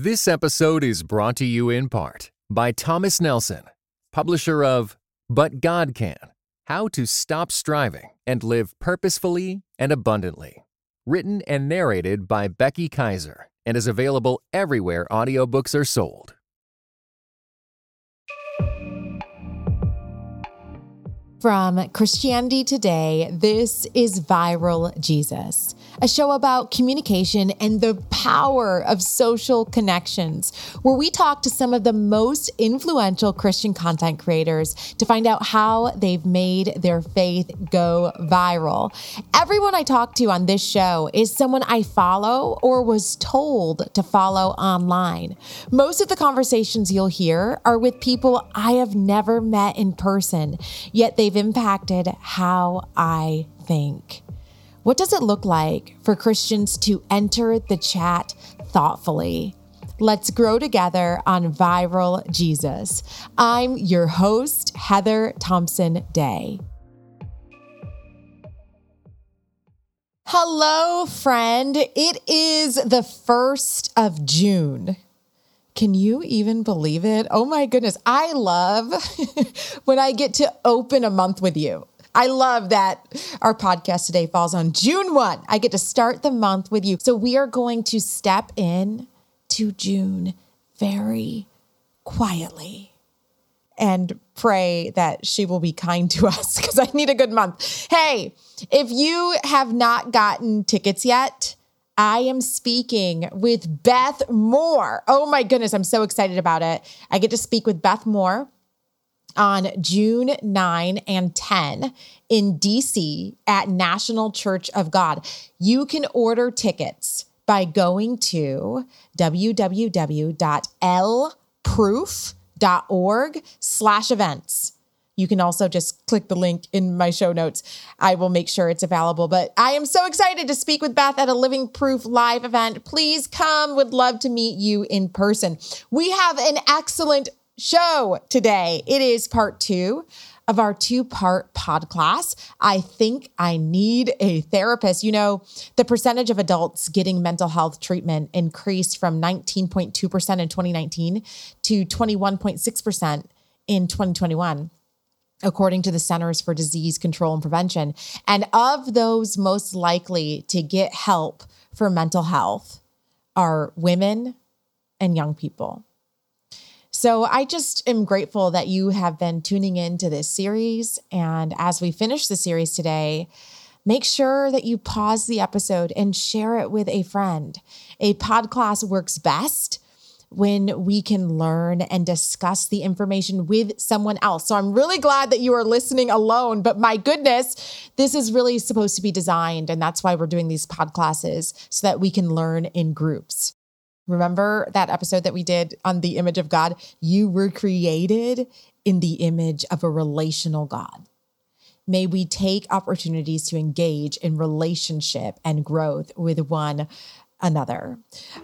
This episode is brought to you in part by Thomas Nelson, publisher of But God Can How to Stop Striving and Live Purposefully and Abundantly. Written and narrated by Becky Kiser and is available everywhere audiobooks are sold. From Christianity Today, this is Viral Jesus, a show about communication and the power of social connections, where we talk to some of the most influential Christian content creators to find out how they've made their faith go viral. Everyone I talk to on this show is someone I follow or was told to follow online. Most of the conversations you'll hear are with people I have never met in person, yet they they've impacted how I think. What does it look like for Christians to enter the chat thoughtfully? Let's grow together on Viral Jesus. I'm your host, Heather Thompson Day. Hello, friend. It is the 1st of June. Can you even believe it? Oh my goodness. I love when I get to open a month with you. I love that our podcast today falls on June 1. I get to start the month with you. So we are going to step in to June very quietly and pray that she will be kind to us because I need a good month. Hey, if you have not gotten tickets yet, I am speaking with Beth Moore. Oh my goodness, I'm so excited about it. I get to speak with Beth Moore on June 9 and 10 in DC at National Church of God. You can order tickets by going to www.lproof.org slash events. You can also just click the link in my show notes. I will make sure it's available. But I am so excited to speak with Beth at a Living Proof live event. Please come. Would love to meet you in person. We have an excellent show today. It is part two of our two part pod class. I think I need a therapist. You know, the percentage of adults getting mental health treatment increased from 19.2% in 2019 to 21.6% in 2021 according to the Centers for Disease Control and Prevention. And of those most likely to get help for mental health are women and young people. So I just am grateful that you have been tuning into this series. And as we finish the series today, make sure that you pause the episode and share it with a friend. A pod class works best when we can learn and discuss the information with someone else. So I'm really glad that you are listening alone, but my goodness, this is really supposed to be designed. And that's why we're doing these pod classes so that we can learn in groups. Remember that episode that we did on the image of God? You were created in the image of a relational God. May we take opportunities to engage in relationship and growth with one another.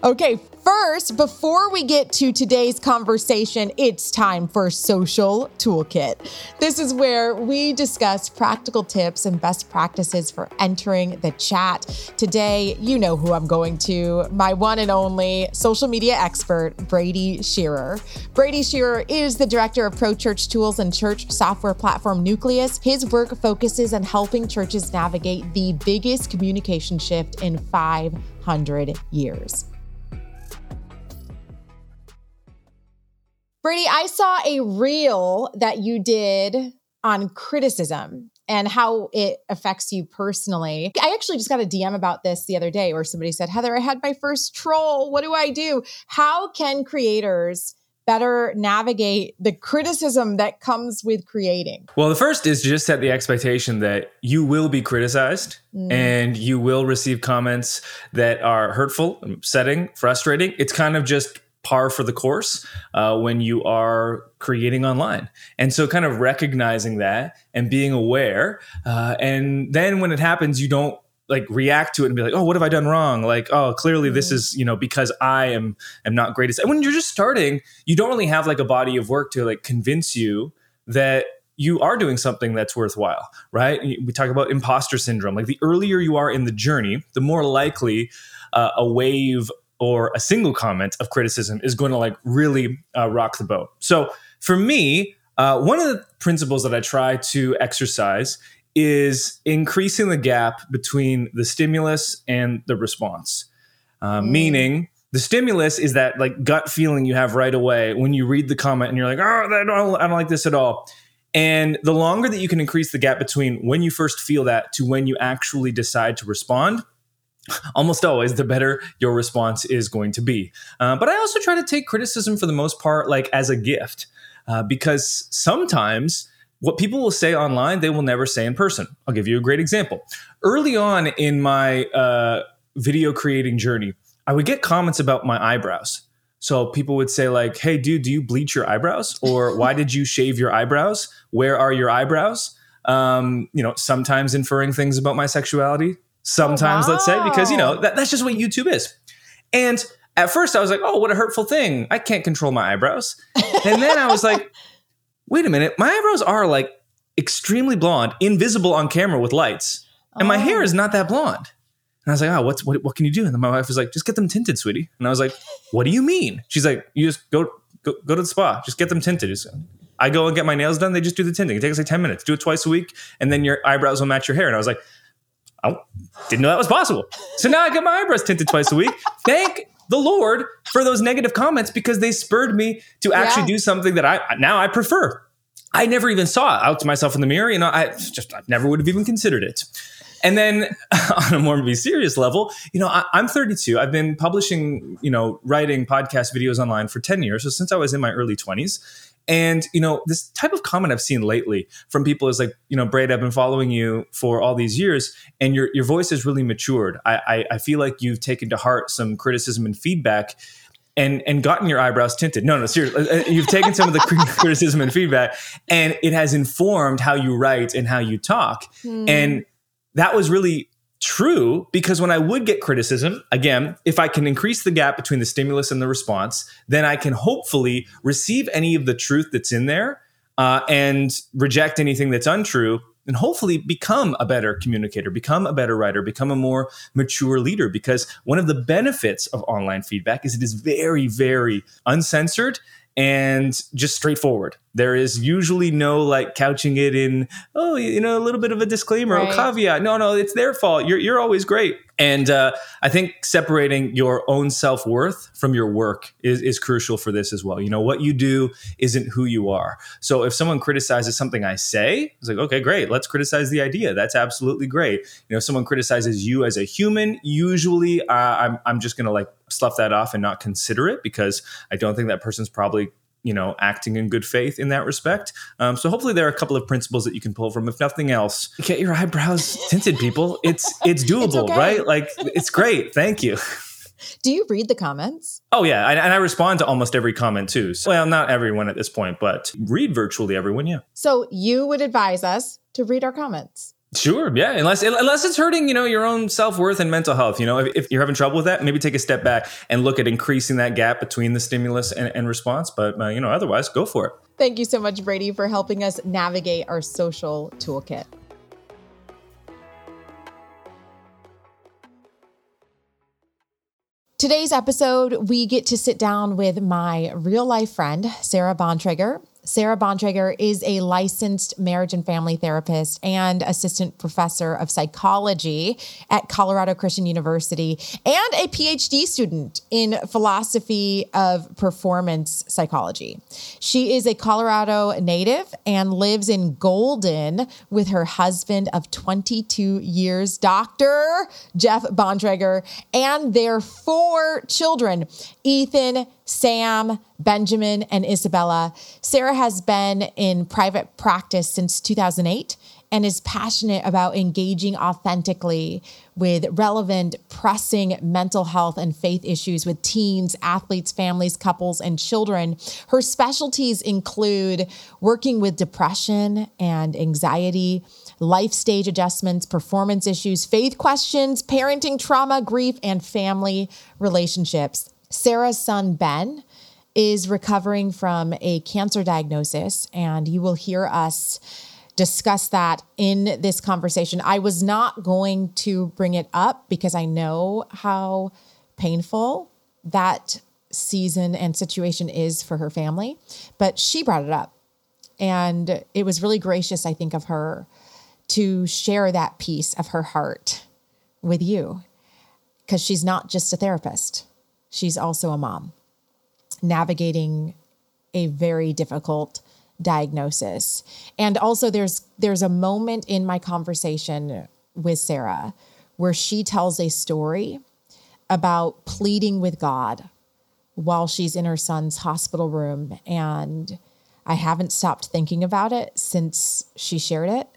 Okay, first, before we get to today's conversation, it's time for Social Toolkit. This is where we discuss practical tips and best practices for entering the chat. Today, you know who I'm going to my one and only social media expert, Brady Shearer. Brady Shearer is the director of Pro Church Tools and church software platform Nucleus. His work focuses on helping churches navigate the biggest communication shift in five 100 years. Brady, I saw a reel that you did on criticism and how it affects you personally. I actually just got a DM about this the other day where somebody said, Heather, I had my first troll. What do I do? How can creators better navigate the criticism that comes with creating? Well, the first is just set the expectation that you will be criticized mm. and you will receive comments that are hurtful, upsetting, frustrating. It's kind of just par for the course uh, when you are creating online. And so, kind of recognizing that and being aware. Uh, and then when it happens, you don't like react to it and be like, oh, what have I done wrong? Like, oh, clearly this mm. is you know because I am am not greatest. And when you're just starting, you don't really have like a body of work to like convince you that you are doing something that's worthwhile, right? We talk about imposter syndrome. Like the earlier you are in the journey, the more likely uh, a wave or a single comment of criticism is going to like really uh, rock the boat. So for me, uh, one of the principles that I try to exercise is increasing the gap between the stimulus and the response. Uh, mm. Meaning, the stimulus is that like gut feeling you have right away when you read the comment and you're like, oh, I don't, I don't like this at all. And the longer that you can increase the gap between when you first feel that to when you actually decide to respond, almost always the better your response is going to be. Uh, but I also try to take criticism for the most part like as a gift uh, because sometimes what people will say online, they will never say in person. I'll give you a great example. Early on in my uh, video creating journey, I would get comments about my eyebrows. So people would say like, "Hey, dude, do you bleach your eyebrows? Or why did you shave your eyebrows? Where are your eyebrows?" Um, you know, sometimes inferring things about my sexuality. Sometimes, oh, wow. let's say, because you know that, that's just what YouTube is. And at first, I was like, "Oh, what a hurtful thing! I can't control my eyebrows." And then I was like, "Wait a minute, my eyebrows are like extremely blonde, invisible on camera with lights, and oh. my hair oh. is not that blonde." And I was like, oh, what's what, what can you do? And then my wife was like, just get them tinted, sweetie. And I was like, what do you mean? She's like, you just go go, go to the spa, just get them tinted. I go and get my nails done. They just do the tinting. It takes like 10 minutes. Do it twice a week, and then your eyebrows will match your hair. And I was like, I didn't know that was possible. So now I get my eyebrows tinted twice a week. Thank the Lord for those negative comments because they spurred me to actually yeah. do something that I now I prefer. I never even saw it out to myself in the mirror. You know, I just I never would have even considered it. And then on a more serious level, you know, I, am 32. I've been publishing, you know, writing podcast videos online for 10 years. So since I was in my early 20s. And, you know, this type of comment I've seen lately from people is like, you know, Brady, I've been following you for all these years and your, your voice has really matured. I, I, I feel like you've taken to heart some criticism and feedback and and gotten your eyebrows tinted. No, no, seriously, uh, uh, you've taken some of the criticism and feedback, and it has informed how you write and how you talk. Mm. And that was really true because when I would get criticism, again, if I can increase the gap between the stimulus and the response, then I can hopefully receive any of the truth that's in there uh, and reject anything that's untrue and hopefully become a better communicator, become a better writer, become a more mature leader. Because one of the benefits of online feedback is it is very, very uncensored and just straightforward. There is usually no like couching it in, oh, you know, a little bit of a disclaimer right. or caveat. No, no, it's their fault. You're, you're always great. And uh, I think separating your own self worth from your work is, is crucial for this as well. You know, what you do isn't who you are. So if someone criticizes something I say, it's like, okay, great. Let's criticize the idea. That's absolutely great. You know, if someone criticizes you as a human, usually uh, I'm, I'm just going to like slough that off and not consider it because I don't think that person's probably you know acting in good faith in that respect. Um, so hopefully there are a couple of principles that you can pull from if nothing else. Get your eyebrows tinted people. It's it's doable it's okay. right? Like it's great. Thank you. Do you read the comments? Oh yeah. And I respond to almost every comment too. So, well not everyone at this point but read virtually everyone yeah. So you would advise us to read our comments Sure, yeah. Unless unless it's hurting, you know, your own self worth and mental health. You know, if, if, you're having trouble with that, maybe take a step back and look at increasing that gap between the stimulus and, and response. But uh, you know, otherwise, go for it. Thank you so much, Brady, for helping us navigate our social toolkit. Today's episode, we get to sit down with my real life friend, Sarah Bontrager. Sarah Bontrager is a licensed marriage and family therapist and assistant professor of psychology at Colorado Christian University and a PhD student in philosophy of performance psychology. She is a Colorado native and lives in Golden with her husband of 22 years, Dr. Jeff Bontrager, and their four children, Ethan, Sam, Benjamin, and Isabella. Sarah has been in private practice since 2008 and is passionate about engaging authentically with relevant, pressing mental health and faith issues with teens, athletes, families, couples, and children. Her specialties include working with depression and anxiety, life stage adjustments, performance issues, faith questions, parenting trauma, grief, and family relationships. Sarah's son, Ben, is recovering from a cancer diagnosis, and you will hear us discuss that in this conversation. I was not going to bring it up because I know how painful that season and situation is for her family, but she brought it up. And it was really gracious, I think, of her to share that piece of her heart with you because she's not just a therapist, she's also a mom navigating a very difficult diagnosis. And also there's there's a moment in my conversation with Sarah where she tells a story about pleading with God while she's in her son's hospital room and I haven't stopped thinking about it since she shared it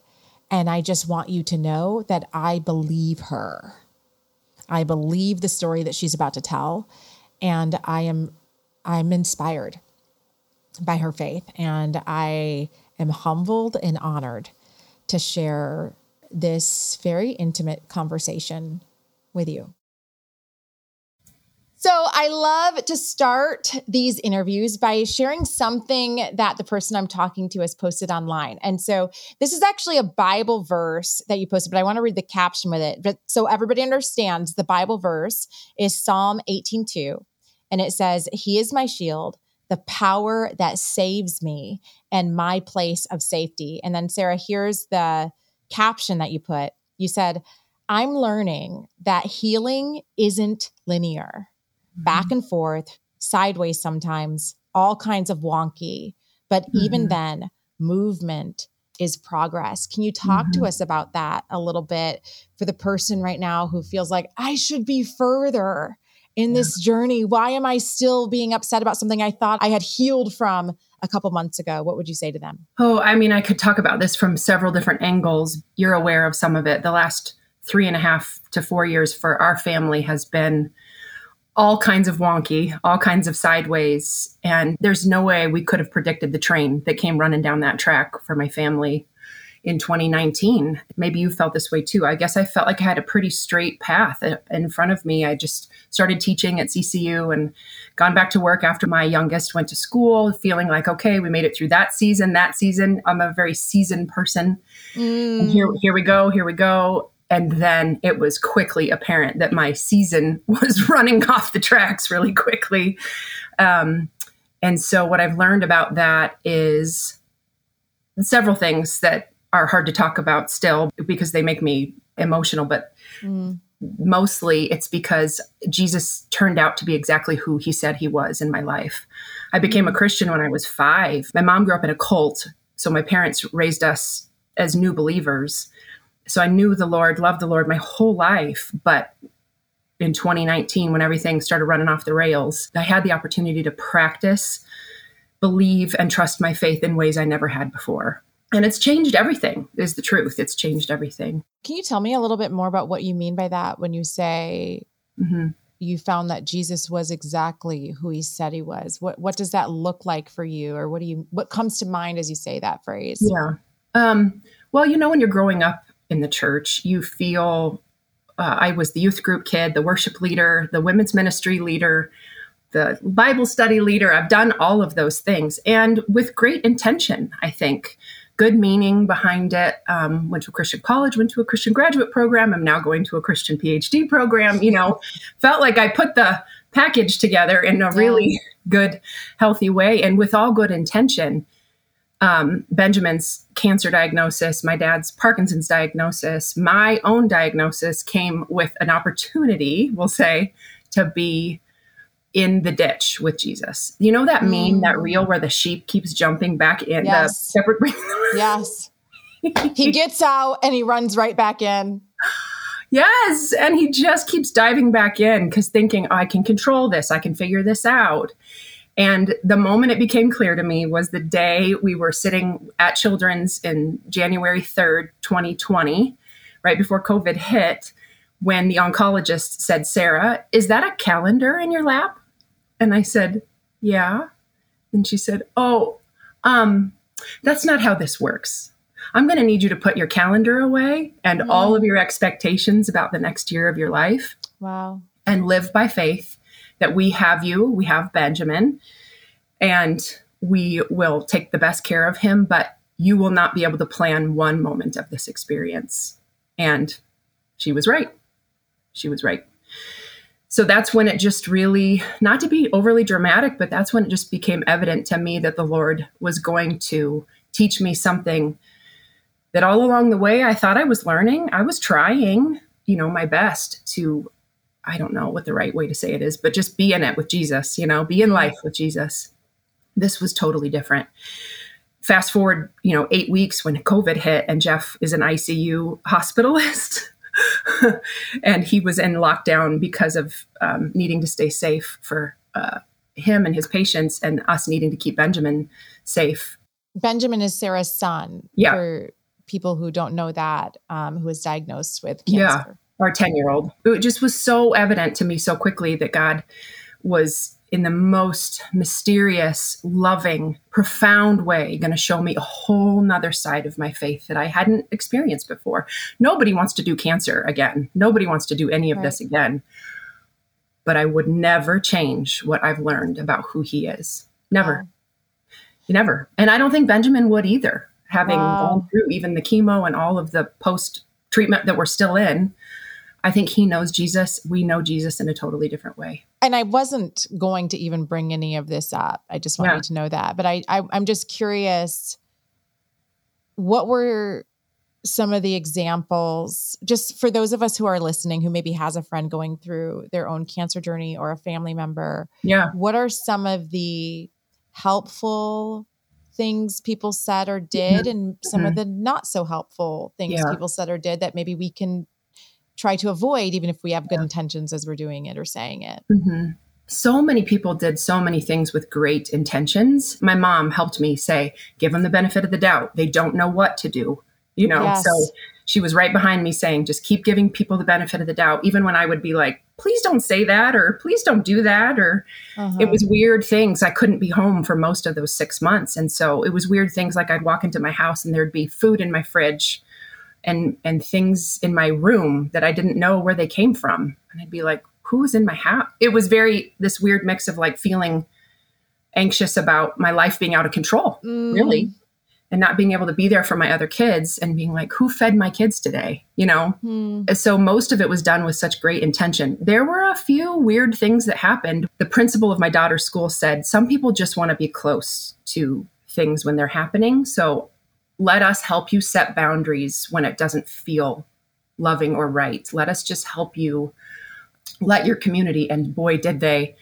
and I just want you to know that I believe her. I believe the story that she's about to tell and I am I'm inspired by her faith and I am humbled and honored to share this very intimate conversation with you. So I love to start these interviews by sharing something that the person I'm talking to has posted online. And so this is actually a Bible verse that you posted, but I want to read the caption with it. But so everybody understands the Bible verse is Psalm 18:2 and it says, "He is my shield, the power that saves me and my place of safety." And then Sarah, here's the caption that you put. You said, "I'm learning that healing isn't linear." Back mm-hmm. and forth, sideways sometimes, all kinds of wonky. But mm-hmm. even then, movement is progress. Can you talk mm-hmm. to us about that a little bit for the person right now who feels like I should be further in yeah. this journey? Why am I still being upset about something I thought I had healed from a couple months ago? What would you say to them? Oh, I mean, I could talk about this from several different angles. You're aware of some of it. The last three and a half to four years for our family has been all kinds of wonky, all kinds of sideways. And there's no way we could have predicted the train that came running down that track for my family in 2019. Maybe you felt this way too. I guess I felt like I had a pretty straight path in front of me. I just started teaching at CCU and gone back to work after my youngest went to school, feeling like, okay, we made it through that season, that season. I'm a very seasoned person. Mm. And here, here we go, here we go. And then it was quickly apparent that my season was running off the tracks really quickly. Um, and so, what I've learned about that is several things that are hard to talk about still because they make me emotional, but mm. mostly it's because Jesus turned out to be exactly who he said he was in my life. I became a mm. Christian when I was five. My mom grew up in a cult, so my parents raised us as new believers so I knew the Lord, loved the Lord my whole life. But in 2019, when everything started running off the rails, I had the opportunity to practice, believe, and trust my faith in ways I never had before. And it's changed everything, is the truth. It's changed everything. Can you tell me a little bit more about what you mean by that when you say mm-hmm. you found that Jesus was exactly who he said he was? What what does that look like for you? Or what do you what comes to mind as you say that phrase? Yeah. Um, well, you know, when you're growing up in the church. You feel uh, I was the youth group kid, the worship leader, the women's ministry leader, the Bible study leader. I've done all of those things and with great intention, I think. Good meaning behind it. Um, went to a Christian college, went to a Christian graduate program. I'm now going to a Christian PhD program. You know, felt like I put the package together in a really good, healthy way and with all good intention um, Benjamin's cancer diagnosis, my dad's Parkinson's diagnosis, my own diagnosis came with an opportunity, we'll say, to be in the ditch with Jesus. You know that mm. meme, that reel where the sheep keeps jumping back in yes. the separate. yes. he gets out and he runs right back in. Yes. And he just keeps diving back in because thinking, oh, I can control this, I can figure this out. And the moment it became clear to me was the day we were sitting at Children's in January 3rd, 2020, right before COVID hit, when the oncologist said, Sarah, is that a calendar in your lap? And I said, Yeah. And she said, Oh, um, that's not how this works. I'm going to need you to put your calendar away and mm. all of your expectations about the next year of your life. Wow. And live by faith that we have you, we have Benjamin, and we will take the best care of him, but you will not be able to plan one moment of this experience. And she was right. She was right. so that's when it just really, not to be overly dramatic, but that's when it just became evident to me that the Lord was going to teach me something that all along the way I thought I was learning. I was trying, you know, my best to, I don't know what the right way to say it is, but just be in it with Jesus, you know, be in life with Jesus. This was totally different. Fast forward, you know, eight weeks when COVID hit and Jeff is an ICU hospitalist. and he was in lockdown because of um, needing to stay safe for uh, him and his patients, and us needing to keep Benjamin safe. Benjamin is Sarah's son. Yeah. For people who don't know that, um, who was diagnosed with cancer. Yeah. Our 10 year old. It just was so evident to me so quickly that God was in the most mysterious, loving, profound way going to show me a whole nother side of my faith that I hadn't experienced before. Nobody wants to do cancer again. Nobody wants to do any of right. this again. But I would never change what I've learned about who he is. Never. Wow. Never. And I don't think Benjamin would either, having wow. gone through even the chemo and all of the post treatment that we're still in. I think he knows Jesus. We know Jesus in a totally different way. And I wasn't going to even bring any of this up. I just wanted yeah. to know that. But I, I I'm just curious what were some of the examples just for those of us who are listening who maybe has a friend going through their own cancer journey or a family member yeah what are some of the helpful things people said or did mm-hmm. and some mm-hmm. of the not so helpful things yeah. people said or did that maybe we can try to avoid, even if we have good yeah. intentions as we're doing it or saying it. Mm-hmm. So many people did so many things with great intentions. My mom helped me say, give them the benefit of the doubt. They don't know what to do, you know? Yes. So she was right behind me saying, just keep giving people the benefit of the doubt, even when I would be like, please don't say that, or please don't do that. Or uh-huh. it was weird things. I couldn't be home for most of those six months. And so it was weird things like I'd walk into my house and there'd be food in my fridge and and things in my room that I didn't know where they came from. And I'd be like, who was in my house? It was very this weird mix of like feeling anxious about my life being out of control, mm. really. And not being able to be there for my other kids and being like, who fed my kids today? You know? Mm. So most of it was done with such great intention. There were a few weird things that happened. The principal of my daughter's school said, some people just want to be close to things when they're happening. So let us help you set boundaries when it doesn't feel loving or right. Let us just help you let your community, and boy, did they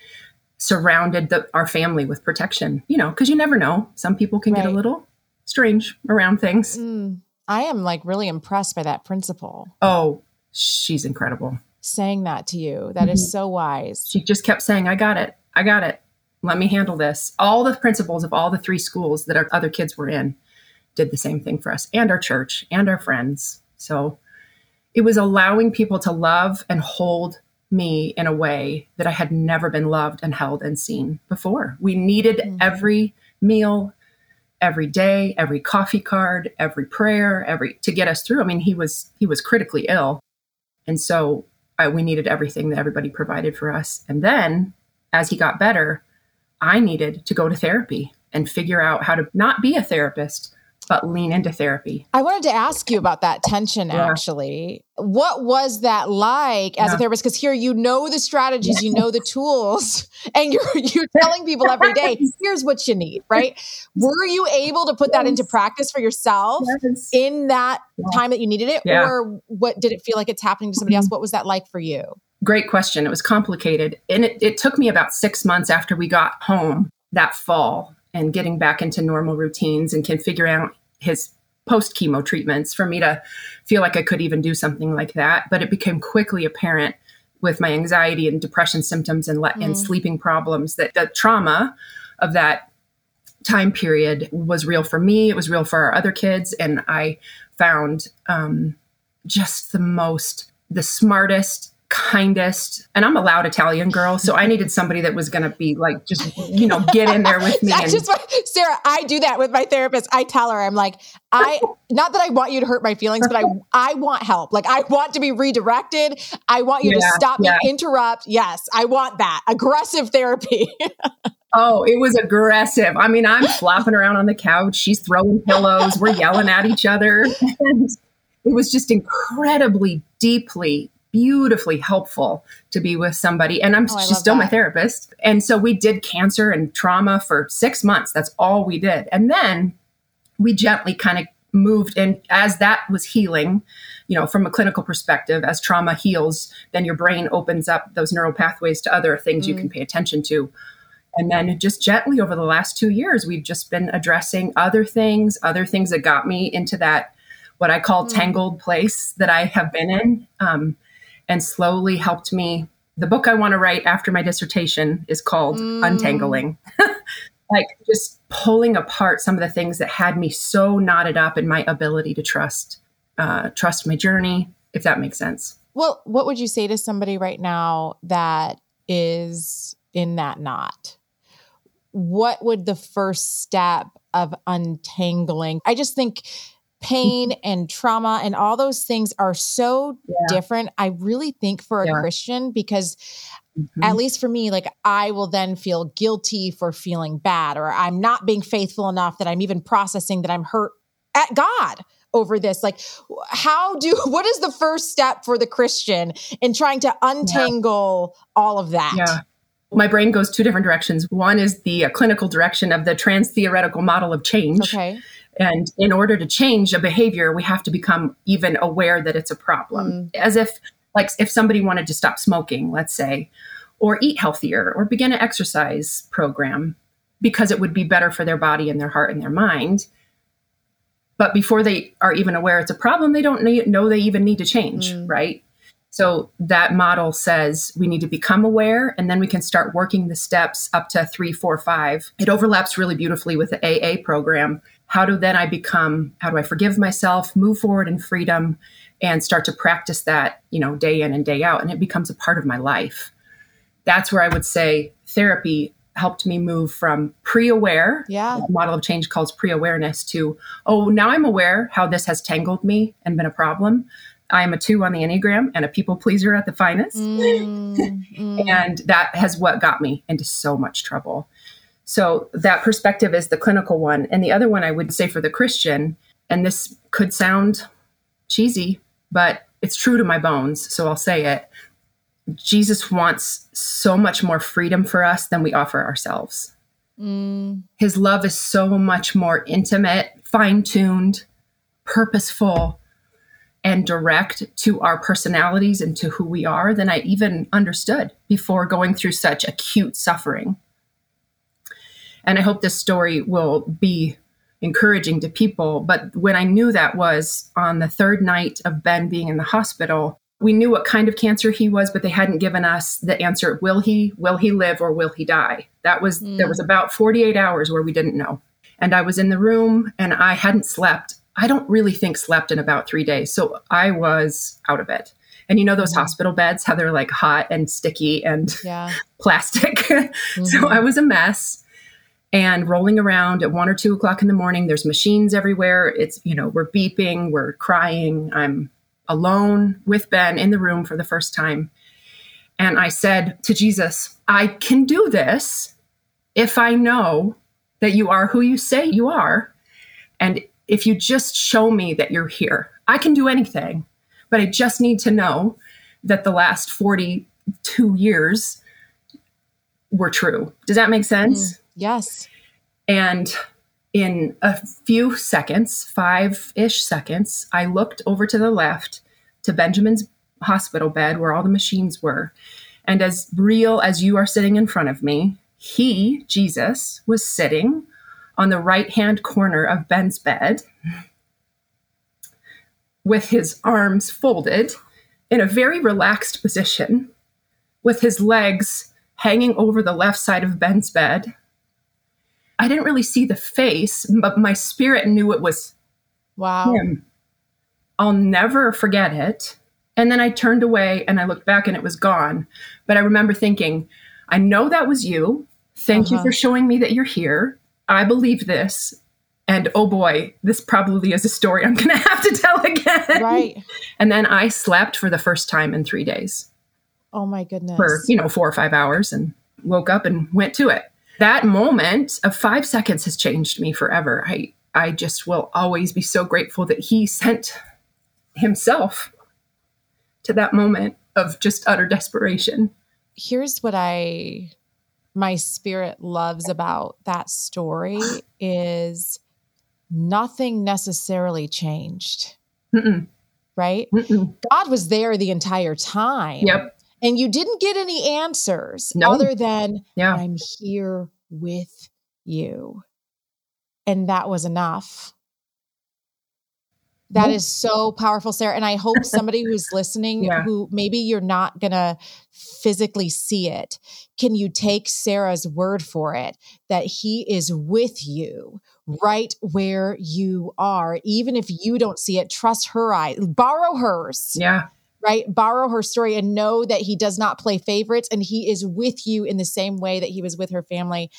surrounded the, our family with protection, you know, because you never know. Some people can right. get a little strange around things. Mm, I am like really impressed by that principal. Oh, she's incredible. Saying that to you, that mm-hmm. is so wise. She just kept saying, I got it. I got it. Let me handle this. All the principals of all the three schools that our other kids were in did the same thing for us and our church and our friends. So it was allowing people to love and hold me in a way that I had never been loved and held and seen before. We needed mm-hmm. every meal, every day, every coffee card, every prayer, every to get us through. I mean, he was he was critically ill, and so I, we needed everything that everybody provided for us. And then, as he got better, I needed to go to therapy and figure out how to not be a therapist, but lean into therapy. I wanted to ask you about that tension yeah. actually. What was that like as yeah. a therapist? Because here you know the strategies, you know the tools, and you're you're telling people every day, here's what you need, right? Were you able to put yes. that into practice for yourself yes. in that yeah. time that you needed it? Or what did it feel like it's happening to somebody mm-hmm. else? What was that like for you? Great question. It was complicated. And it, it took me about six months after we got home that fall and getting back into normal routines and can figure out his post chemo treatments for me to feel like I could even do something like that. But it became quickly apparent with my anxiety and depression symptoms and, le- mm. and sleeping problems that the trauma of that time period was real for me. It was real for our other kids. And I found um, just the most, the smartest, kindest and i'm a loud italian girl so i needed somebody that was going to be like just you know get in there with me and, just sarah i do that with my therapist i tell her i'm like i not that i want you to hurt my feelings but i i want help like i want to be redirected i want you yeah, to stop yeah. me interrupt yes i want that aggressive therapy Oh, it was aggressive. I mean, I'm flopping around on the couch. She's throwing pillows. We're yelling at each other. And it was just incredibly deeply beautifully helpful to be with somebody. And I'm Oh, she's still my therapist. And so we did cancer and trauma for six months. That's all we did. And then we gently kind of moved in as that was healing you know from a clinical perspective as trauma heals then your brain opens up those neural pathways to other things you can pay attention to and then just gently over the last two years we've just been addressing other things other things that got me into that what i call tangled place that i have been in um, and slowly helped me the book i want to write after my dissertation is called untangling like just pulling apart some of the things that had me so knotted up in my ability to trust uh, trust my journey if that makes sense Well, what would you say to somebody right now that is in that knot? What would the first step of untangling? I just think pain and trauma and all those things are so Yeah. different. I really think for a Yeah. Christian, because Mhm. at least for me, like I will then feel guilty for feeling bad, or I'm not being faithful enough that I'm even processing that I'm hurt at God over this. Like, how do, what is the first step for the Christian in trying to untangle all of that? yeah my brain goes two different directions one is the uh, clinical direction of the trans theoretical model of change Okay. And in order to change a behavior, we have to become even aware that it's a problem. Mm. As if, like, if somebody wanted to stop smoking, let's say, or eat healthier, or begin an exercise program because it would be better for their body and their heart and their mind. But before they are even aware it's a problem, they don't know they even need to change, mm. right? So that model says we need to become aware and then we can start working the steps up to three, four, five. It overlaps really beautifully with the AA program. How do then I become, how do I forgive myself, move forward in freedom, and start to practice that, you know, day in and day out? And it becomes a part of my life. That's where I would say therapy helped me move from pre aware, Yeah. model of change calls pre awareness, to, oh, now I'm aware how this has tangled me and been a problem. I am a two on the Enneagram and a people pleaser at the finest. Mm, mm. And that has what got me into so much trouble. So that perspective is the clinical one. And the other one I would say for the Christian, and this could sound cheesy, but it's true to my bones. So I'll say it. Jesus wants so much more freedom for us than we offer ourselves. Mm. His love is so much more intimate, fine tuned, purposeful, and direct to our personalities and to who we are than I even understood before going through such acute suffering. And I hope this story will be encouraging to people. But when I knew that was on the third night of Ben being in the hospital, we knew what kind of cancer he was, but they hadn't given us the answer will he, will he live, or will he die? That was, hmm. there was about 48 hours where we didn't know. And I was in the room and I hadn't slept. I don't really think slept in about three days. So I was out of it. And you know those hmm. hospital beds, how they're like hot and sticky and Yeah. plastic. so mm-hmm. I was a mess and rolling around at one or two o'clock in the morning. There's machines everywhere. It's, you know, we're beeping, we're crying. I'm alone with Ben in the room for the first time. And I said to Jesus, I can do this if I know that you are who you say you are. And if you just show me that you're here, I can do anything. But I just need to know that the last 42 years were true. Does that make sense? Mm. Yes. And in a few seconds, five ish seconds, I looked over to the left to Benjamin's hospital bed where all the machines were. And as real as you are sitting in front of me, he, Jesus, was sitting on the right hand corner of Ben's bed with his arms folded in a very relaxed position, with his legs hanging over the left side of Ben's bed. I didn't really see the face, but my spirit knew it was Wow. him. I'll never forget it. And then I turned away and I looked back and it was gone. But I remember thinking, I know that was you. Thank you Uh-huh. for showing me that you're here. I believe this. And oh boy, this probably is a story I'm going to have to tell again. Right. And then I slept for the first time in three days Oh my goodness. for, you know, four or five hours and woke up and went to it. That moment of five seconds has changed me forever. I, I just will always be so grateful that he sent himself to that moment of just utter desperation. Here's what I my spirit loves about that story is nothing necessarily changed. Mm-mm. Right? Mm-mm. God was there the entire time. Yep. And you didn't get any answers No. other than Yeah. I'm here with you. And that was enough. That is so powerful, Sarah. And I hope somebody who's listening, Yeah. who maybe you're not going to physically see it, can you take Sarah's word for it that he is with you right where you are? Even if you don't see it, trust her eyes, borrow hers Yeah. Right? Borrow her story and know that he does not play favorites and he is with you in the same way that he was with her family.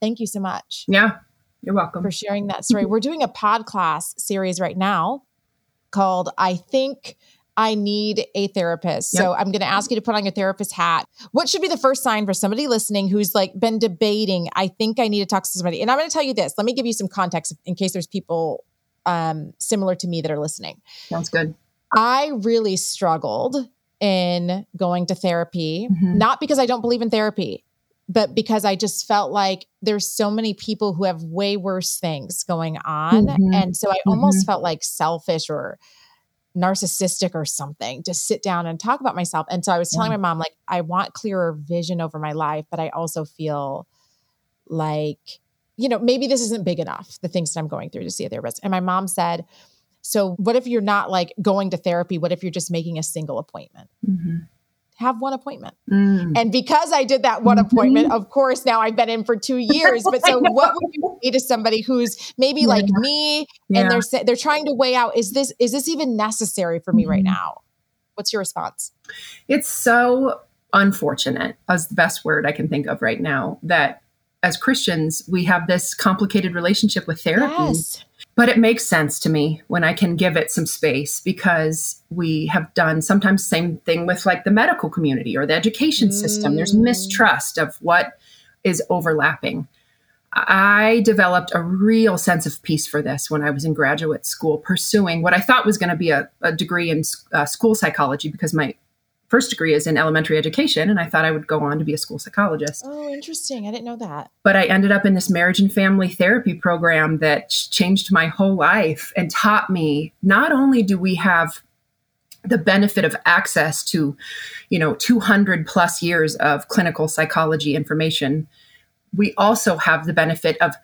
Thank you so much Yeah. You're welcome. for sharing that story. We're doing a pod class series right now called I Think I Need a Therapist. So I'm going to ask you to put on your therapist hat. What should be the first sign for somebody listening who's like been debating, I think I need to talk to somebody? And I'm going to tell you this. Let me give you some context in case there's people um, similar to me that are listening. Sounds good. I really struggled in going to therapy, Mhm. not because I don't believe in therapy, but because I just felt like there's so many people who have way worse things going on. Mhm. And so I almost felt like selfish or narcissistic or something to sit down and talk about myself. And so I was telling Yeah. my mom, like, I want clearer vision over my life, but I also feel like, you know, maybe this isn't big enough, the things that I'm going through to see a therapist. And my mom said, so what if you're not like going to therapy? What if you're just making a single appointment? Mhm. Have one appointment. Mm. And because I did that one Mhm. appointment, of course, now I've been in for two years. But so, what would you say to somebody who's maybe like me, Yeah. and they're they're trying to weigh out is this is this even necessary for me right Mhm. now? What's your response? It's so unfortunate, as the best word I can think of right now, that as Christians, we have this complicated relationship with therapy. Yes. But it makes sense to me when I can give it some space because we have done sometimes same thing with like the medical community or the education system. There's Mm. mistrust of what is overlapping. I developed a real sense of peace for this when I was in graduate school, pursuing what I thought was going to be a, a degree in uh, school psychology because my first degree is in elementary education, and I thought I would go on to be a school psychologist Oh, interesting. I didn't know that. but I ended up in this marriage and family therapy program that changed my whole life and taught me not only do we have the benefit of access to you know 200 plus years of clinical psychology information we also have the benefit of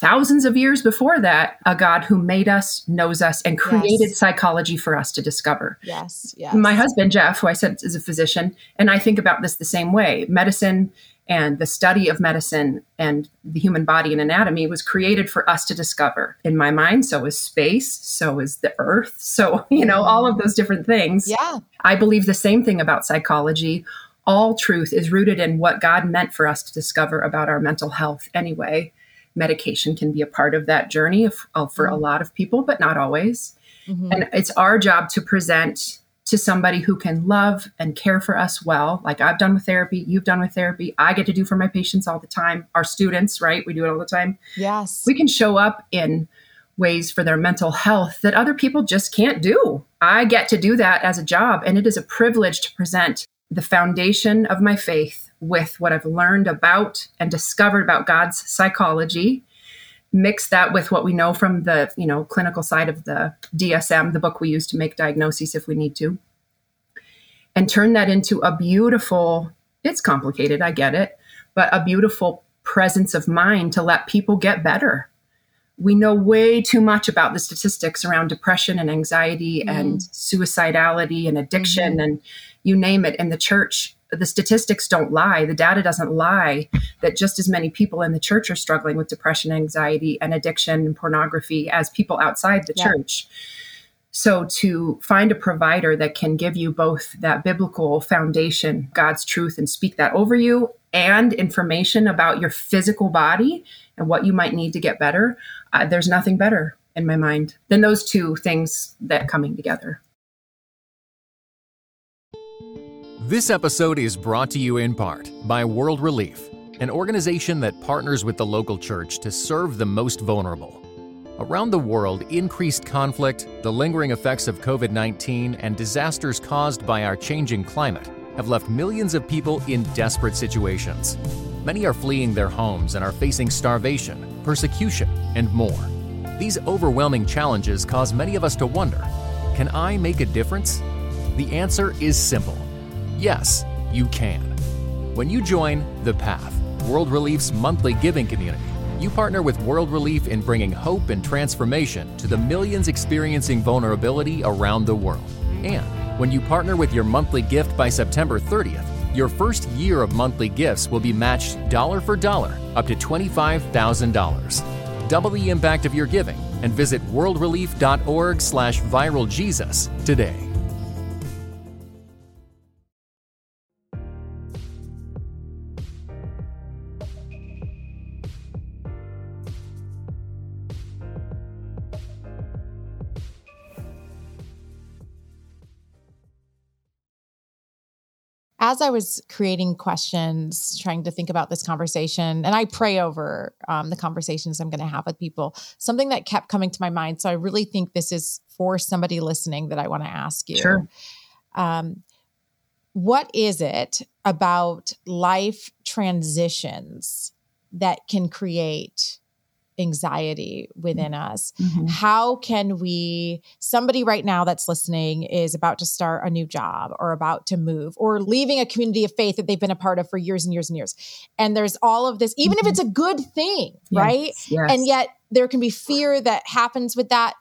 thousands of years before that a god who made us knows us and created Yes. psychology for us to discover Yes. Yes. my husband jeff who i said is a physician and i think about this the same way medicine and the study of medicine and the human body and anatomy was created for us to discover in my mind so is space so is the earth so you know all of those different things Yeah. i believe the same thing about psychology all truth is rooted in what god meant for us to discover about our mental health anyway medication can be a part of that journey uh, for a lot of people but not always Mhm. and it's our job to present to somebody who can love and care for us well, like I've done with therapy, you've done with therapy, I get to do for my patients all the time, our students, right? We do it all the time. Yes. We can show up in ways for their mental health that other people just can't do. I get to do that as a job, and it is a privilege to present the foundation of my faith with what I've learned about and discovered about God's psychology mix that with what we know from the you know clinical side of the DSM, the book we use to make diagnoses if we need to, and turn that into a beautiful. It's complicated, I get it, but a beautiful presence of mind to let people get better. We know way too much about the statistics around depression and anxiety and mm-hmm. suicidality and addiction mm-hmm. and you name it in the church. The statistics don't lie. The data doesn't lie that just as many people in the church are struggling with depression, anxiety, and addiction and pornography as people outside the Yeah. church. So, to find a provider that can give you both that biblical foundation, God's truth, and speak that over you, and information about your physical body and what you might need to get better, uh, there's nothing better in my mind than those two things that coming together. This episode is brought to you in part by World Relief, an organization that partners with the local church to serve the most vulnerable. Around the world, increased conflict, the lingering effects of COVID 19, and disasters caused by our changing climate have left millions of people in desperate situations. Many are fleeing their homes and are facing starvation, persecution, and more. These overwhelming challenges cause many of us to wonder can I make a difference? The answer is simple yes, you can. When you join The Path, World Relief's monthly giving community, you partner with World Relief in bringing hope and transformation to the millions experiencing vulnerability around the world. And when you partner with your monthly gift by September 30th, your first year of monthly gifts will be matched dollar for dollar up to $25,000. Double the impact of your giving and visit worldrelief.org slash viraljesus today. As I was creating questions, trying to think about this conversation, and I pray over um, the conversations I'm going to have with people, something that kept coming to my mind. So I really think this is for somebody listening that I want to ask you. Sure. Um, what is it about life transitions that can create anxiety within us. Mm-hmm. How can we, somebody right now that's listening is about to start a new job or about to move or leaving a community of faith that they've been a part of for years and years and years. And there's all of this, even mm-hmm. if it's a good thing, yes, right? Yes. And yet there can be fear that happens with that.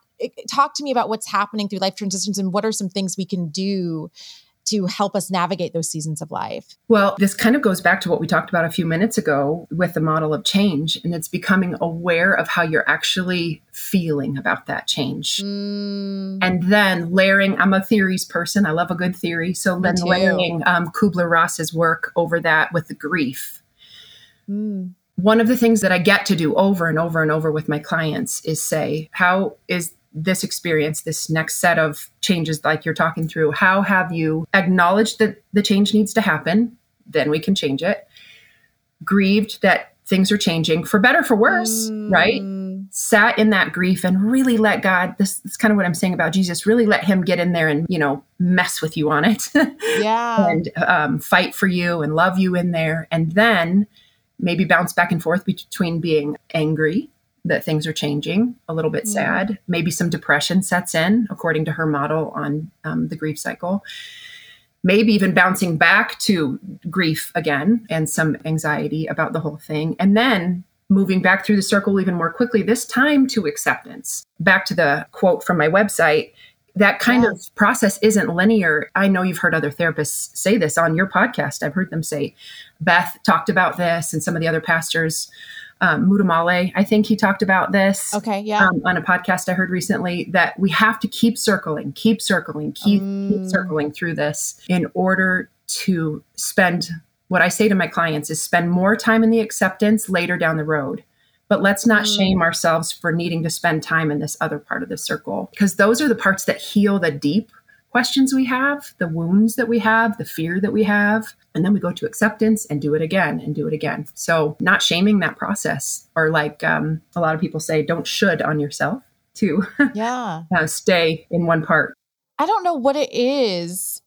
Talk to me about what's happening through life transitions and what are some things we can do to help us navigate those seasons of life? Well, this kind of goes back to what we talked about a few minutes ago with the model of change, and it's becoming aware of how you're actually feeling about that change. Mm. And then layering, I'm a theories person, I love a good theory. So then layering um, Kubler Ross's work over that with the grief. Mm one of the things that I get to do over and over and over with my clients is say, how is this experience, this next set of changes, like you're talking through, how have you acknowledged that the change needs to happen? Then we can change it. Grieved that things are changing for better, for worse, mm. right? Sat in that grief and really let God, this is kind of what I'm saying about Jesus, really let Him get in there and, you know, mess with you on it. Yeah. and um, fight for you and love you in there. And then maybe bounce back and forth between being angry that things are changing, a little bit sad. Maybe some depression sets in, according to her model on um, the grief cycle. Maybe even bouncing back to grief again and some anxiety about the whole thing. And then moving back through the circle even more quickly, this time to acceptance. Back to the quote from my website that kind yeah. of process isn't linear. I know you've heard other therapists say this on your podcast. I've heard them say, Beth talked about this, and some of the other pastors um, Muddamalle, I think he talked about this. Okay, yeah. Um, on a podcast I heard recently that we have to keep circling, keep circling, keep mm. keep circling through this in order to spend. What I say to my clients is spend more time in the acceptance later down the road. But let's not mm. shame ourselves for needing to spend time in this other part of the circle because those are the parts that heal the deep questions we have, the wounds that we have, the fear that we have. And then we go to acceptance and do it again and do it again. So, not shaming that process, or like um, a lot of people say, don't should on yourself to yeah. uh, stay in one part. I don't know what it is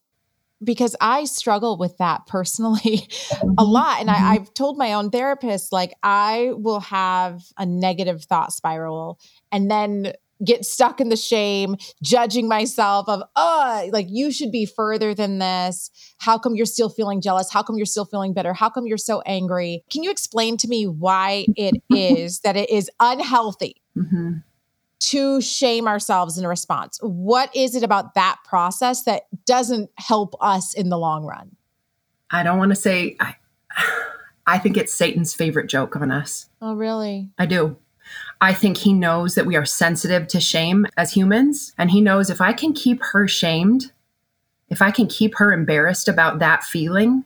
because I struggle with that personally mm-hmm. a lot. And mm-hmm. I, I've told my own therapist, like, I will have a negative thought spiral and then get stuck in the shame, judging myself of, oh, like you should be further than this. How come you're still feeling jealous? How come you're still feeling bitter? How come you're so angry? Can you explain to me why it is that it is unhealthy? Mm-hmm. To shame ourselves in response. What is it about that process that doesn't help us in the long run? I don't want to say, I, I think it's Satan's favorite joke on us. Oh, really? I do. I think he knows that we are sensitive to shame as humans. And he knows if I can keep her shamed, if I can keep her embarrassed about that feeling,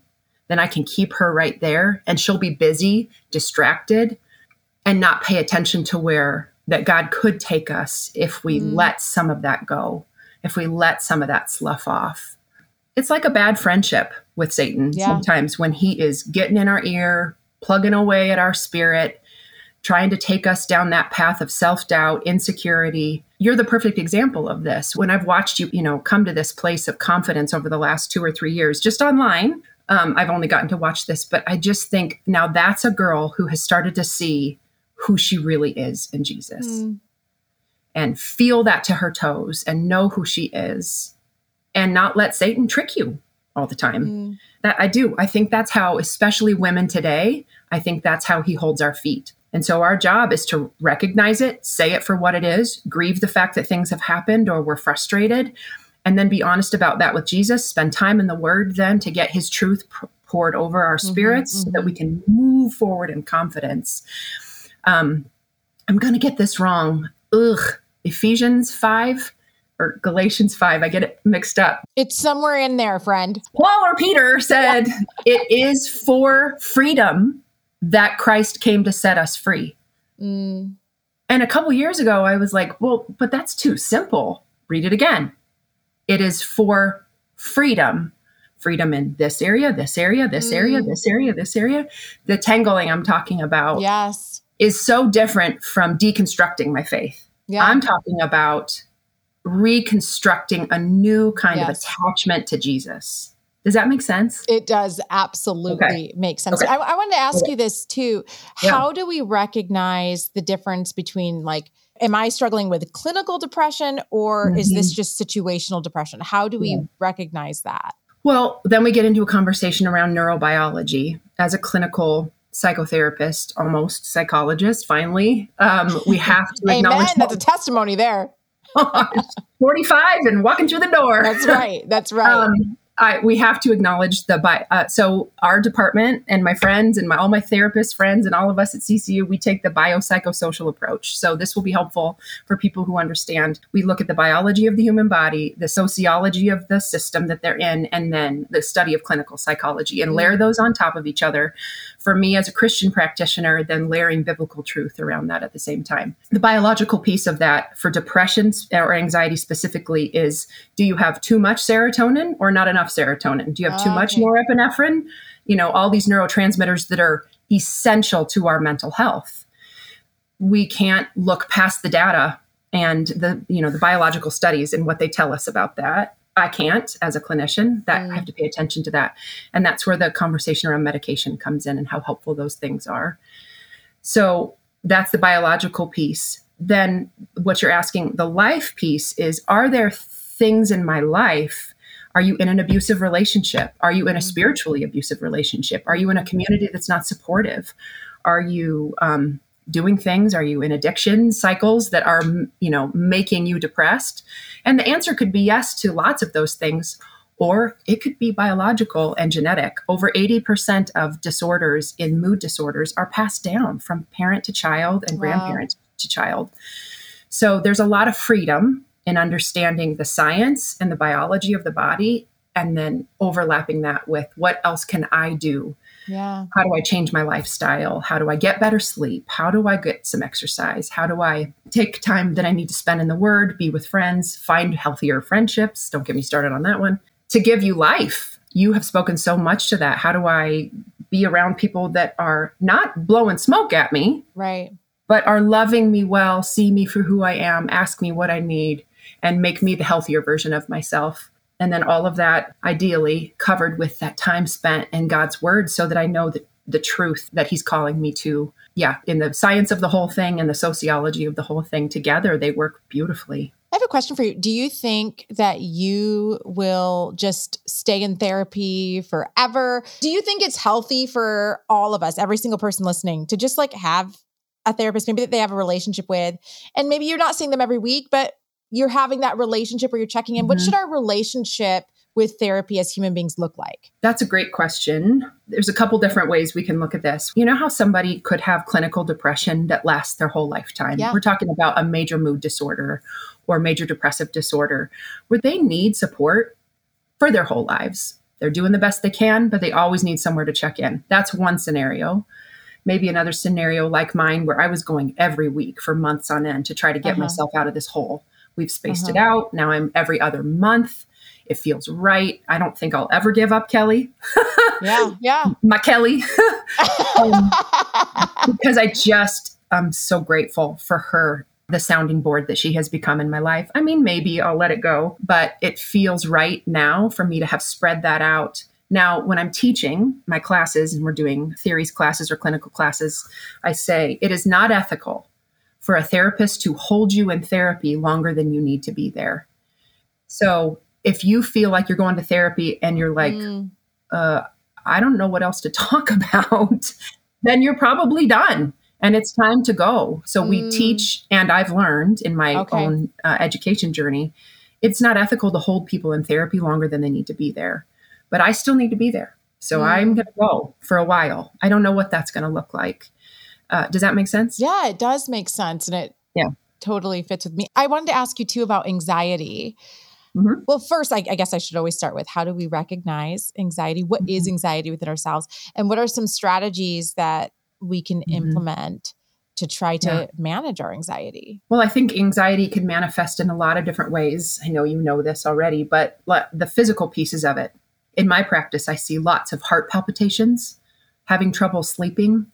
then I can keep her right there and she'll be busy, distracted, and not pay attention to where that God could take us if we mm. let some of that go, if we let some of that slough off. It's like a bad friendship with Satan yeah. sometimes when he is getting in our ear, plugging away at our spirit, trying to take us down that path of self-doubt, insecurity. You're the perfect example of this. When I've watched you, you know, come to this place of confidence over the last 2 or 3 years just online, um, I've only gotten to watch this, but I just think now that's a girl who has started to see who she really is in Jesus mm. and feel that to her toes and know who she is and not let Satan trick you all the time. Mm. That I do. I think that's how, especially women today, I think that's how he holds our feet. And so our job is to recognize it, say it for what it is, grieve the fact that things have happened or we're frustrated, and then be honest about that with Jesus. Spend time in the Word then to get His truth poured over our mm-hmm, spirits mm-hmm, mm-hmm. so that we can move forward in confidence. Um, I'm going to get this wrong. Ugh. Ephesians 5 or Galatians 5. I get it mixed up. It's somewhere in there, friend. Paul or Peter said, It is for freedom that Christ came to set us free. Mm. And a couple years ago, I was like, Well, but that's too simple. Read it again. It is for freedom. Freedom in this area, this area, this mm. area, this area, this area. The tangling I'm talking about. Yes is so different from deconstructing my faith. Yeah. I'm talking about reconstructing a new kind yes. of attachment to Jesus. Does that make sense? It does absolutely okay. make sense. Okay. I, I, wanted to ask okay. you this too. How yeah. do we recognize the difference between like, am I struggling with clinical depression or mm-hmm. is this mm-hmm. just situational depression? How do we yeah. recognize that? Well, then we get into a conversation around neurobiology as a clinical psychotherapist, almost psychologist. Finally, um, we have to acknowledge Amen. That's a testimony there. 45 and walking through the door. That's right. That's right. Um, I, we have to acknowledge the bi- uh, so our department and my friends and my all my therapist friends and all of us at CCU we take the biopsychosocial approach. So this will be helpful for people who understand. We look at the biology of the human body, the sociology of the system that they're in, and then the study of clinical psychology, and layer those on top of each other. For me as a Christian practitioner, then layering biblical truth around that at the same time. The biological piece of that for depression or anxiety specifically is: do you have too much serotonin or not enough? enough serotonin? Do you have too much oh. norepinephrine? You know, all these neurotransmitters that are essential to our mental health. We can't look past the data and the you know the biological studies and what they tell us about that. I can't as a clinician. That mm. I have to pay attention to that, and that's where the conversation around medication comes in and how helpful those things are. So that's the biological piece. Then what you're asking, the life piece is: Are there things in my life are you in an abusive relationship? Are you in a mm-hmm. spiritually abusive relationship? Are you in a community that's not supportive? Are you um, doing things? Are you in addiction cycles that are, you know, making you depressed? And the answer could be yes to lots of those things, or it could be biological and genetic. Over 80% of disorders in mood disorders are passed down from parent to child and wow. grandparent to child. So there's a lot of freedom in understanding the science and the biology of the body and then overlapping that with what else can I do? Yeah. How do I change my lifestyle? How do I get better sleep? How do I get some exercise? How do I take time that I need to spend in the word, be with friends, find healthier friendships? Don't get me started on that one. To give you life. You have spoken so much to that. How do I be around people that are not blowing smoke at me? Right. But are loving me well, see me for who I am, ask me what I need, and make me the healthier version of myself. And then all of that ideally covered with that time spent in God's word so that I know the, the truth that He's calling me to. Yeah, in the science of the whole thing and the sociology of the whole thing together, they work beautifully. I have a question for you. Do you think that you will just stay in therapy forever? Do you think it's healthy for all of us, every single person listening, to just like have a therapist maybe that they have a relationship with and maybe you're not seeing them every week, but you're having that relationship where you're checking in. Mm-hmm. What should our relationship with therapy as human beings look like? That's a great question. There's a couple different ways we can look at this. You know how somebody could have clinical depression that lasts their whole lifetime? Yeah. We're talking about a major mood disorder or major depressive disorder where they need support for their whole lives. They're doing the best they can, but they always need somewhere to check in. That's one scenario. Maybe another scenario like mine where I was going every week for months on end to try to get uh-huh. myself out of this hole We've spaced uh-huh. it out. Now I'm every other month. It feels right. I don't think I'll ever give up Kelly. yeah, yeah. My Kelly. um, because I just I'm so grateful for her the sounding board that she has become in my life. I mean, maybe I'll let it go, but it feels right now for me to have spread that out. Now, when I'm teaching my classes and we're doing theories classes or clinical classes, I say it is not ethical for a therapist to hold you in therapy longer than you need to be there. So if you feel like you're going to therapy and you're like, mm. uh, I don't know what else to talk about, then you're probably done and it's time to go. So mm. we teach, and I've learned in my okay. own uh, education journey, it's not ethical to hold people in therapy longer than they need to be there. But I still need to be there. So mm. I'm going to go for a while. I don't know what that's going to look like. Uh, does that make sense? Yeah, it does make sense. And it yeah. totally fits with me. I wanted to ask you too about anxiety. Mm-hmm. Well, first, I, I, guess I should always start with how do we recognize anxiety? What mm-hmm. is anxiety within ourselves? And what are some strategies that we can mm-hmm. implement to try to yeah. manage our anxiety? Well, I think anxiety can manifest in a lot of different ways. I know you know this already, but the physical pieces of it. In my practice, I see lots of heart palpitations, having trouble sleeping,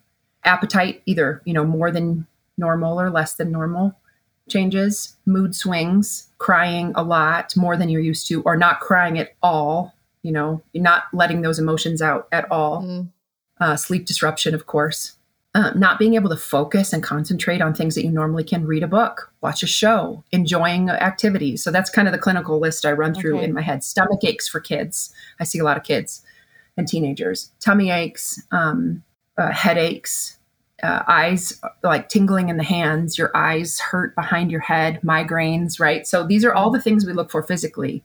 appetite either, you know, more than normal or less than normal changes, mood swings, crying a lot more than you're used to or not crying at all, you know, not letting those emotions out at all. Mm uh, sleep disruption, of course, uh, not being able to focus and concentrate on things that you normally can read a book, watch a show, enjoying activities. So that's kind of the clinical list I run through okay. in my head. Stomach aches for kids. I see a lot of kids and teenagers. Tummy aches, um, uh, headaches, uh, eyes like tingling in the hands, your eyes hurt behind your head, migraines, right? So these are all the things we look for physically.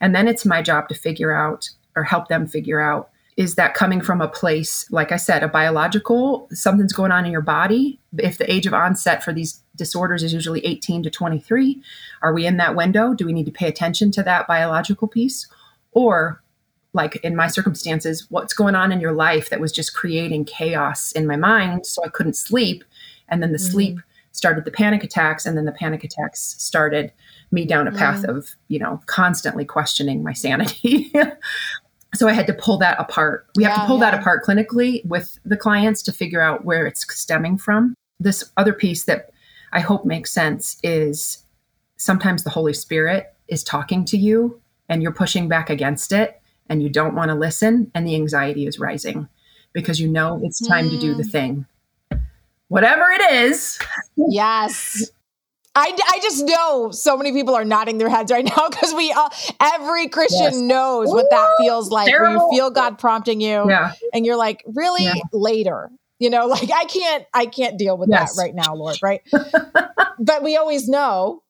And then it's my job to figure out or help them figure out is that coming from a place, like I said, a biological, something's going on in your body? If the age of onset for these disorders is usually 18 to 23, are we in that window? Do we need to pay attention to that biological piece? Or, like in my circumstances, what's going on in your life that was just creating chaos in my mind so I couldn't sleep? And then the mm-hmm. sleep started the panic attacks, and then the panic attacks started me down a path mm. of, you know, constantly questioning my sanity. so I had to pull that apart. We yeah, have to pull yeah. that apart clinically with the clients to figure out where it's stemming from. This other piece that I hope makes sense is sometimes the Holy Spirit is talking to you and you're pushing back against it and you don't want to listen and the anxiety is rising because you know it's time mm. to do the hmm. thing. Whatever it is. Yes. I, I just know so many people are nodding their heads right now because we all, every Christian yes. knows what that feels like where you feel God prompting you yeah. and you're like, really yeah. later, you know, like I can't, I can't deal with yes. that right now, Lord. Right. but we always know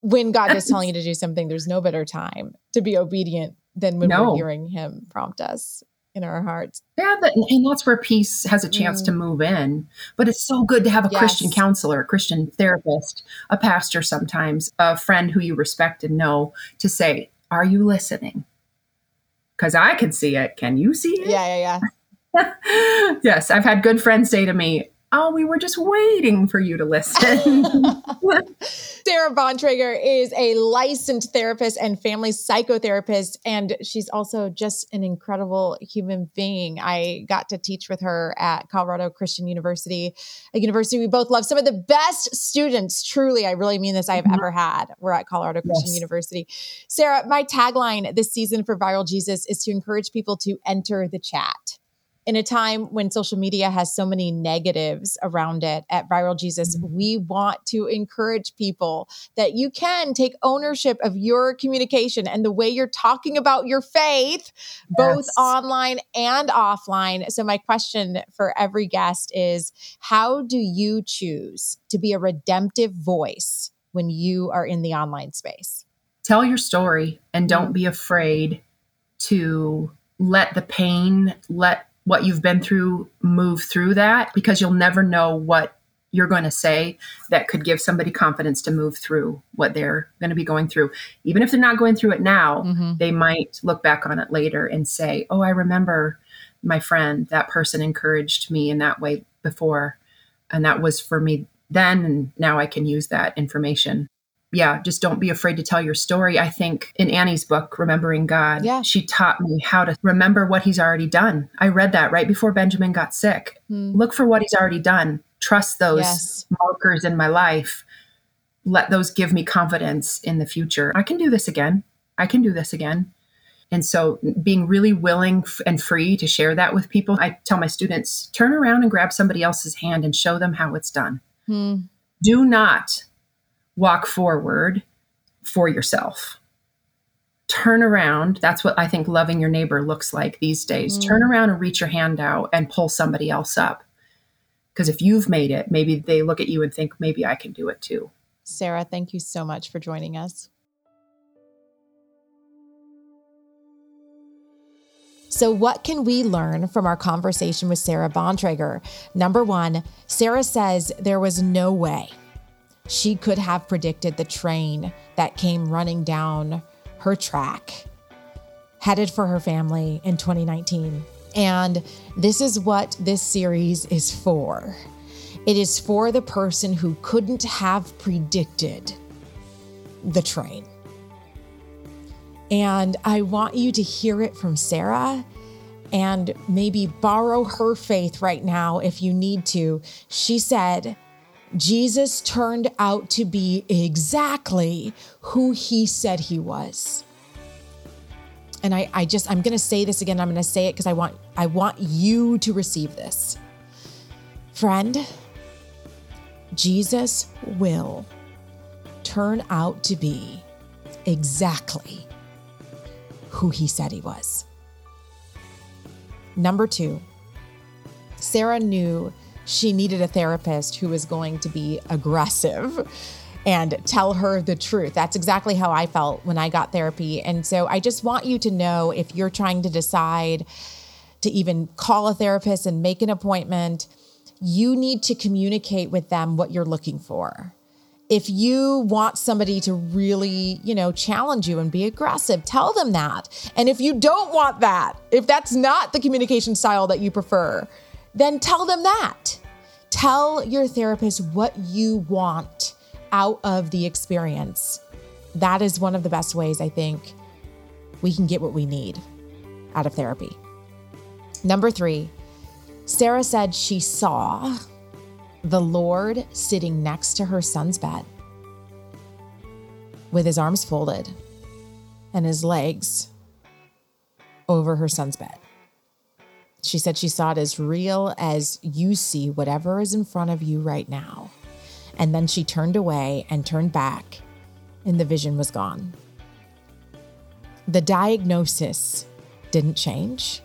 when God is telling you to do something, there's no better time to be obedient than when no. we're hearing him prompt us in our hearts. Yeah, and that's where peace has a chance mm. to move in. But it's so good to have a yes. Christian counselor, a Christian therapist, a pastor sometimes, a friend who you respect and know to say, Are you listening? Because I can see it. Can you see it? Yeah, yeah, yeah. yes, I've had good friends say to me, Oh, we were just waiting for you to listen. Sarah Bontrager is a licensed therapist and family psychotherapist, and she's also just an incredible human being. I got to teach with her at Colorado Christian University, a university we both love. Some of the best students, truly, I really mean this, I have mm-hmm. ever had were at Colorado Christian yes. University. Sarah, my tagline this season for Viral Jesus is to encourage people to enter the chat in a time when social media has so many negatives around it at Viral Jesus, mm-hmm. we want to encourage people that you can take ownership of your communication and the way you're talking about your faith, yes. both online and offline. So, my question for every guest is how do you choose to be a redemptive voice when you are in the online space? Tell your story and don't mm-hmm. be afraid to let the pain, let what you've been through move through that because you'll never know what you're going to say that could give somebody confidence to move through what they're going to be going through. Even if they're not going through it now, mm-hmm. they might look back on it later and say, Oh, I remember my friend, that person encouraged me in that way before. And that was for me then. And now I can use that information yeah, just don't be afraid to tell your story. I think in Annie's book, Remembering God, yeah. she taught me how to remember what he's already done. I read that right before Benjamin got sick. Mm. Look for what he's already done. trust those Yes. markers in my life. Let those give me confidence in the future. I can do this again. I can do this again. And so being really willing and free to share that with people, I tell my students turn around and grab somebody else's hand and show them how it's done. Hmm. Do not walk forward for yourself. Turn around. That's what I think loving your neighbor looks like these days. Mm. Turn around and reach your hand out and pull somebody else up. Because if you've made it, maybe they look at you and think, maybe I can do it too. Sarah, thank you so much for joining us. So, what can we learn from our conversation with Sarah Bontrager? Number one, Sarah says there was no way she could have predicted the train that came running down her track, headed for her family in 2019. And this is what this series is for. It is for the person who couldn't have predicted the train. And I want you to hear it from Sarah and maybe borrow her faith right now if you need to. She said, Jesus turned out to be exactly who he said he was. And I, I just, I'm to say this again. I'm to say it because I want, I want you to receive this. Friend, Jesus will turn out to be exactly who he said he was. Number two, Sarah knew she needed a therapist who was going to be aggressive and tell her the truth. That's exactly how I felt when I got therapy. And so I just want you to know if you're trying to decide to even call a therapist and make an appointment, you need to communicate with them what you're looking for. If you want somebody to really, you know, challenge you and be aggressive, tell them that. And if you don't want that, if that's not the communication style that you prefer, then tell them that. Tell your therapist what you want out of the experience. That is one of the best ways I think we can get what we need out of therapy. Number three, Sarah said she saw the Lord sitting next to her son's bed with his arms folded and his legs over her son's bed. She said she saw it as real as you see whatever is in front of you right now. And then she turned away and turned back, and the vision was gone. The diagnosis didn't change.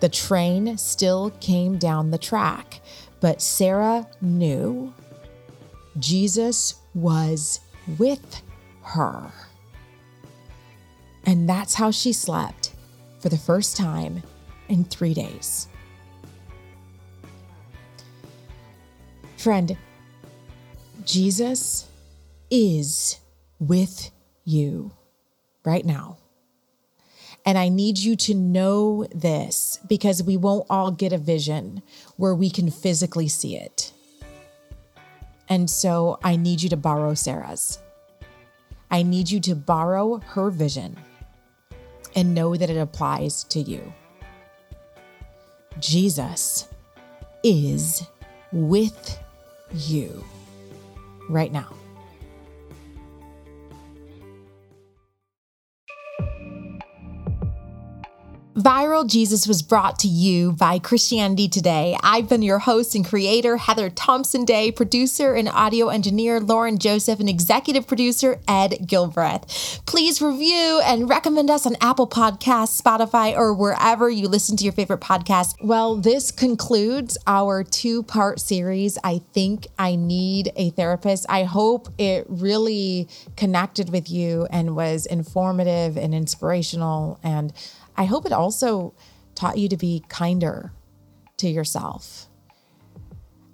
The train still came down the track, but Sarah knew Jesus was with her. And that's how she slept for the first time in three days. Friend, Jesus is with you right now. And I need you to know this because we won't all get a vision where we can physically see it. And so I need you to borrow Sarah's. I need you to borrow her vision and know that it applies to you. Jesus is with you right now. Viral Jesus was brought to you by Christianity Today. I've been your host and creator, Heather Thompson Day, producer and audio engineer, Lauren Joseph, and executive producer, Ed Gilbreath. Please review and recommend us on Apple Podcasts, Spotify, or wherever you listen to your favorite podcast. Well, this concludes our two part series. I think I need a therapist. I hope it really connected with you and was informative and inspirational. And I hope it also taught you to be kinder to yourself.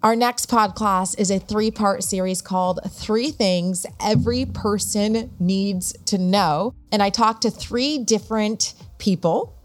Our next podcast is a three part series called Three Things Every Person Needs to Know. And I talk to three different people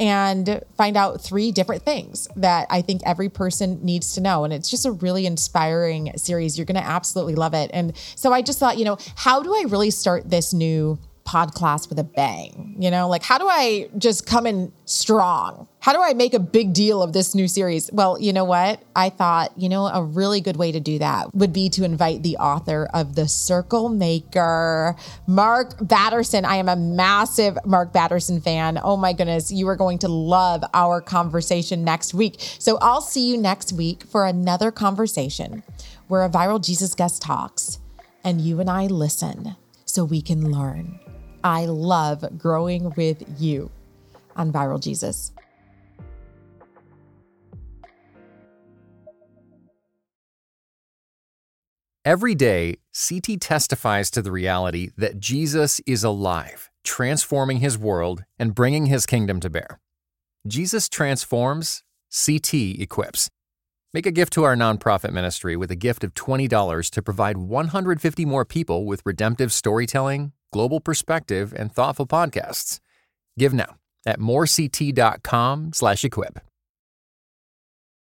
and find out three different things that I think every person needs to know. And it's just a really inspiring series. You're going to absolutely love it. And so I just thought, you know, how do I really start this new pod class with a bang? You know, like how do I just come in strong? How do I make a big deal of this new series? Well, you know what? I thought, you know, a really good way to do that would be to invite the author of The Circle Maker, Mark Batterson. I am a massive Mark Batterson fan. Oh my goodness, you are going to love our conversation next week. So I'll see you next week for another conversation where a viral Jesus guest talks and you and I listen so we can learn. I love growing with you on Viral Jesus. Every day, CT testifies to the reality that Jesus is alive, transforming his world and bringing his kingdom to bear. Jesus transforms, CT equips. Make a gift to our nonprofit ministry with a gift of $20 to provide 150 more people with redemptive storytelling, global perspective, and thoughtful podcasts. Give now at moreCT.com slash equip.